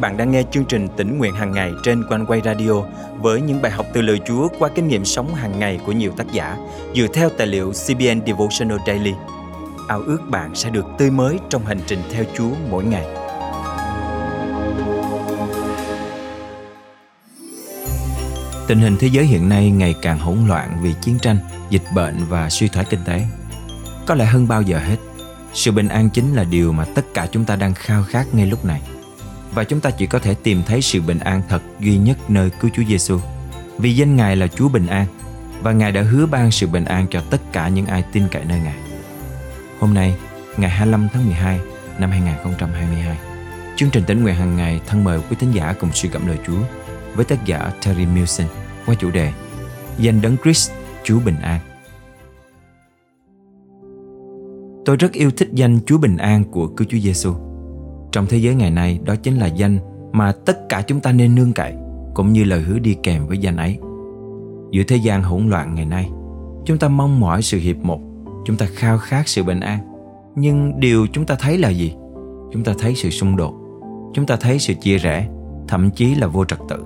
bạn đang nghe chương trình tỉnh nguyện hàng ngày trên quanh quay radio với những bài học từ lời Chúa qua kinh nghiệm sống hàng ngày của nhiều tác giả dựa theo tài liệu CBN Devotional Daily. Ao ước bạn sẽ được tươi mới trong hành trình theo Chúa mỗi ngày. Tình hình thế giới hiện nay ngày càng hỗn loạn vì chiến tranh, dịch bệnh và suy thoái kinh tế. Có lẽ hơn bao giờ hết, sự bình an chính là điều mà tất cả chúng ta đang khao khát ngay lúc này. Và chúng ta chỉ có thể tìm thấy sự bình an thật duy nhất nơi cứu Chúa Giêsu. Vì danh Ngài là Chúa bình an và Ngài đã hứa ban sự bình an cho tất cả những ai tin cậy nơi Ngài. Hôm nay, ngày 25 tháng 12 năm 2022, chương trình tỉnh nguyện hàng ngày thân mời quý thính giả cùng suy gẫm lời Chúa với tác giả Terry Milson qua chủ đề Danh đấng Christ Chúa bình an. Tôi rất yêu thích danh Chúa Bình An của Cứu Chúa Giêsu. Trong thế giới ngày nay, đó chính là danh mà tất cả chúng ta nên nương cậy, cũng như lời hứa đi kèm với danh ấy. Giữa thế gian hỗn loạn ngày nay, chúng ta mong mỏi sự hiệp một, chúng ta khao khát sự bình an. Nhưng điều chúng ta thấy là gì? Chúng ta thấy sự xung đột, chúng ta thấy sự chia rẽ, thậm chí là vô trật tự.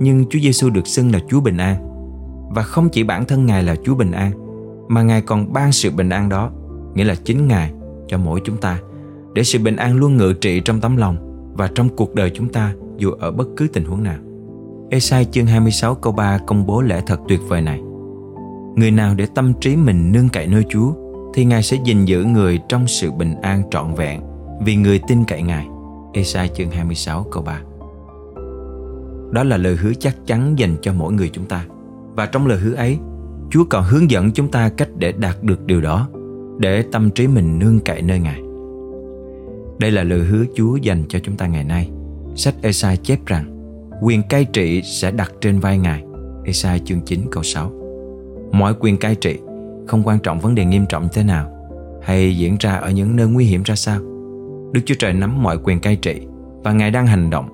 Nhưng Chúa Giêsu được xưng là Chúa Bình An, và không chỉ bản thân Ngài là Chúa Bình An, mà Ngài còn ban sự bình an đó nghĩa là chính Ngài cho mỗi chúng ta để sự bình an luôn ngự trị trong tấm lòng và trong cuộc đời chúng ta dù ở bất cứ tình huống nào. Esai chương 26 câu 3 công bố lẽ thật tuyệt vời này. Người nào để tâm trí mình nương cậy nơi Chúa thì Ngài sẽ gìn giữ người trong sự bình an trọn vẹn vì người tin cậy Ngài. Esai chương 26 câu 3 Đó là lời hứa chắc chắn dành cho mỗi người chúng ta. Và trong lời hứa ấy, Chúa còn hướng dẫn chúng ta cách để đạt được điều đó để tâm trí mình nương cậy nơi Ngài. Đây là lời hứa Chúa dành cho chúng ta ngày nay. Sách Esai chép rằng quyền cai trị sẽ đặt trên vai Ngài. Esai chương 9 câu 6 Mọi quyền cai trị không quan trọng vấn đề nghiêm trọng thế nào hay diễn ra ở những nơi nguy hiểm ra sao. Đức Chúa Trời nắm mọi quyền cai trị và Ngài đang hành động.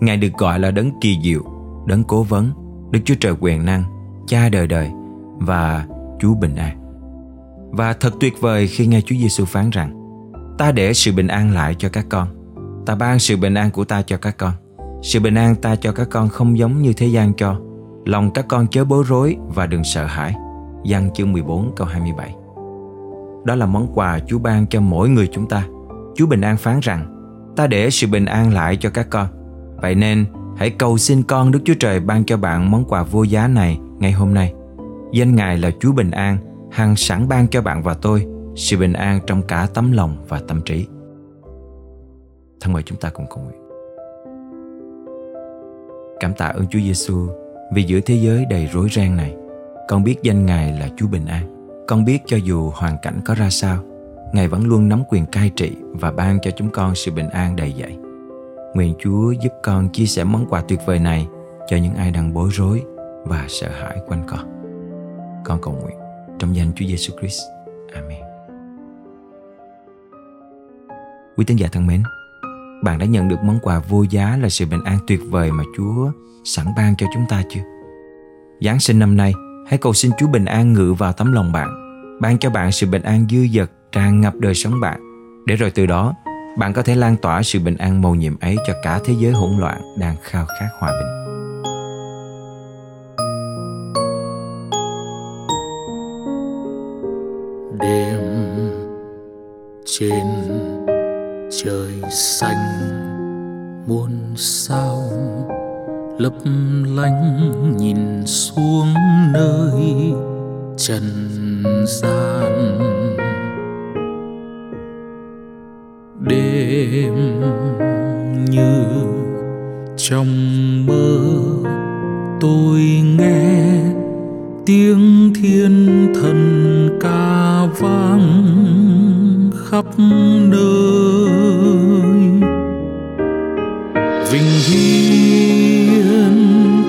Ngài được gọi là đấng kỳ diệu, đấng cố vấn, Đức Chúa Trời quyền năng, cha đời đời và Chúa bình an. Và thật tuyệt vời khi nghe Chúa Giêsu phán rằng Ta để sự bình an lại cho các con. Ta ban sự bình an của ta cho các con. Sự bình an ta cho các con không giống như thế gian cho. Lòng các con chớ bối rối và đừng sợ hãi. Giăng chương 14 câu 27 Đó là món quà Chúa ban cho mỗi người chúng ta. Chúa bình an phán rằng, Ta để sự bình an lại cho các con. Vậy nên, hãy cầu xin con Đức Chúa Trời ban cho bạn món quà vô giá này ngay hôm nay. Danh Ngài là Chúa Bình An, hằng sẵn ban cho bạn và tôi sự bình an trong cả tấm lòng và tâm trí. Thân mời chúng ta cùng cầu nguyện. Cảm tạ ơn Chúa Giêsu vì giữa thế giới đầy rối ren này, con biết danh Ngài là Chúa bình an. Con biết cho dù hoàn cảnh có ra sao, Ngài vẫn luôn nắm quyền cai trị và ban cho chúng con sự bình an đầy dẫy. Nguyện Chúa giúp con chia sẻ món quà tuyệt vời này cho những ai đang bối rối và sợ hãi quanh con. Con cầu nguyện trong danh Chúa Giêsu Christ. Amen. Quý tín giả thân mến, bạn đã nhận được món quà vô giá là sự bình an tuyệt vời mà Chúa sẵn ban cho chúng ta chưa? Giáng sinh năm nay, hãy cầu xin Chúa bình an ngự vào tấm lòng bạn, ban cho bạn sự bình an dư dật tràn ngập đời sống bạn, để rồi từ đó bạn có thể lan tỏa sự bình an mầu nhiệm ấy cho cả thế giới hỗn loạn đang khao khát hòa bình. Đêm trên trời xanh, muôn sao lấp lánh nhìn xuống nơi trần gian. Đêm như trong mơ, tôi nghe tiếng thiên thần ca vang khắp nơi. Vinh hiến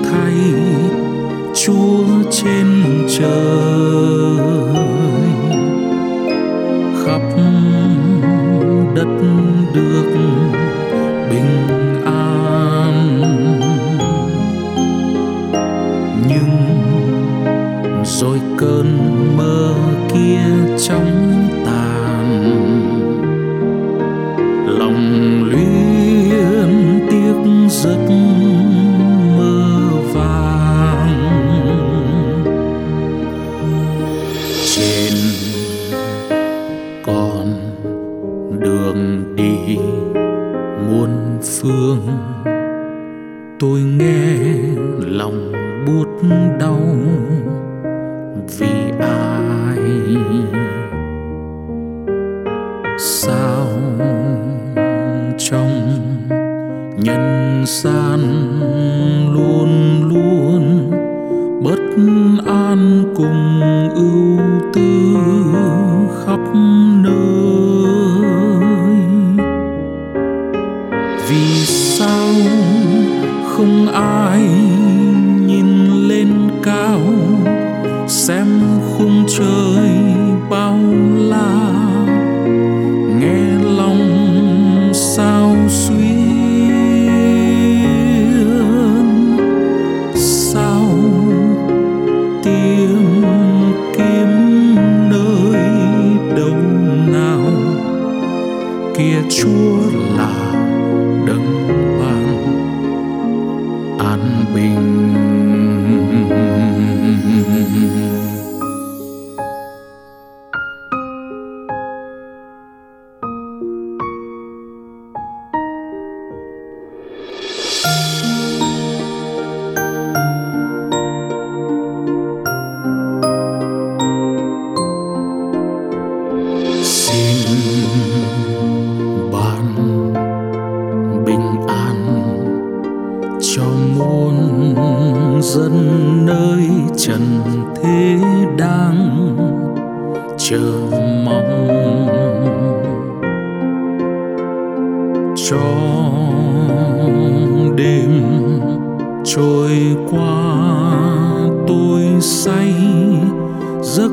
thay chúa trên trời khắp đất được sun. Cho đêm trôi qua, tôi say, giấc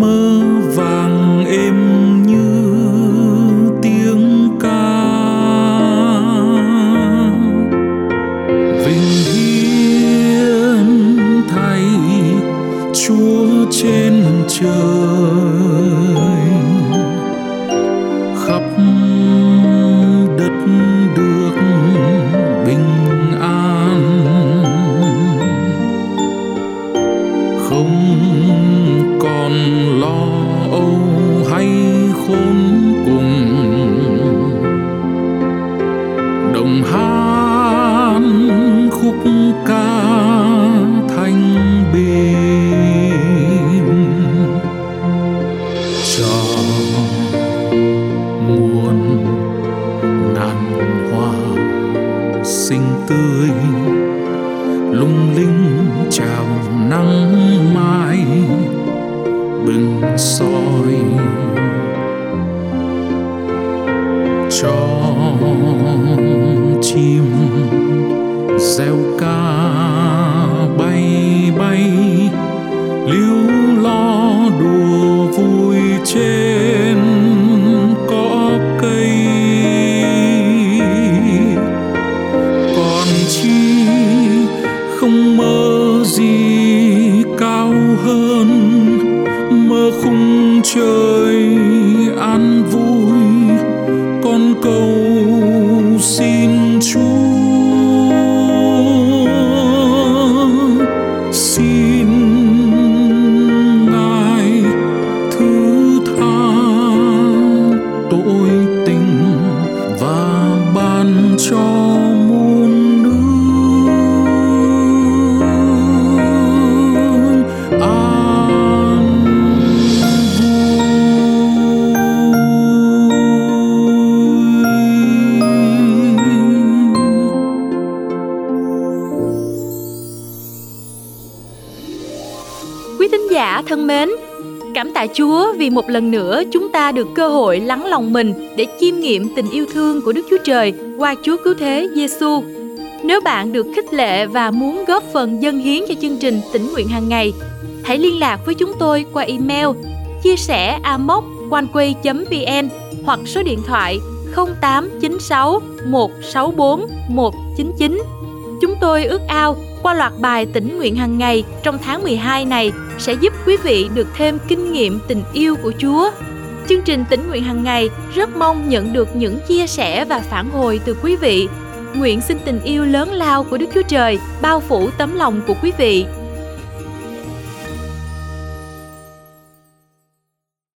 mơ vàng êm như tiếng ca. Vinh hiến thay chúa trên trời. Gì cao hơn mơ khung trời? Giả thân mến, cảm tạ Chúa vì một lần nữa chúng ta được cơ hội lắng lòng mình để chiêm nghiệm tình yêu thương của Đức Chúa Trời qua Chúa cứu thế Giêsu. Nếu bạn được khích lệ và muốn góp phần dân hiến cho chương trình tỉnh nguyện hàng ngày, hãy liên lạc với chúng tôi qua email chia sẻ amoconeway.vn hoặc số điện thoại 0896 164 199. Chúng tôi ước ao qua loạt bài tỉnh nguyện hàng ngày trong tháng 12 này sẽ giúp quý vị được thêm kinh nghiệm tình yêu của Chúa. Chương trình tỉnh nguyện hàng ngày rất mong nhận được những chia sẻ và phản hồi từ quý vị. Nguyện xin tình yêu lớn lao của Đức Chúa Trời bao phủ tấm lòng của quý vị